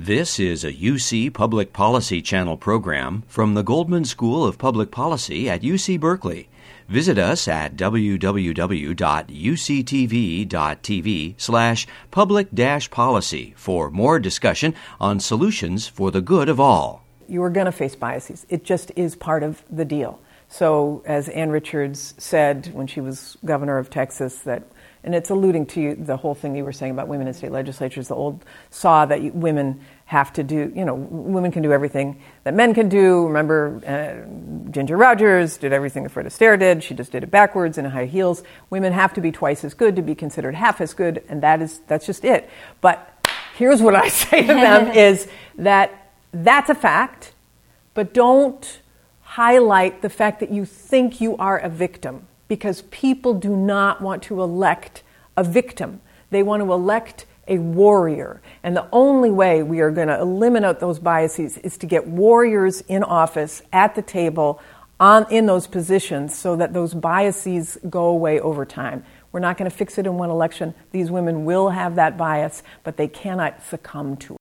This is a UC Public Policy Channel program from the Goldman School of Public Policy at UC Berkeley. Visit us at www.uctv.tv slash public policy for more discussion on solutions for the good of all. You are going to face biases. It just is part of the deal. So, as Ann Richards said when she was governor of Texas, that and it's alluding to the whole thing you were saying about women in state legislatures, the old saw that women have to do, you know, women can do everything that men can do. Remember, uh, Ginger Rogers did everything that Fred Astaire did. She just did it backwards in high heels. Women have to be twice as good to be considered half as good, and that is that's just it. But here's what I say to them is that that's a fact, but don't highlight the fact that you think you are a victim because people do not want to elect a victim. They want to elect a warrior. And the only way we are going to eliminate those biases is to get warriors in office at the table on, in those positions so that those biases go away over time. We're not going to fix it in one election. These women will have that bias, but they cannot succumb to it.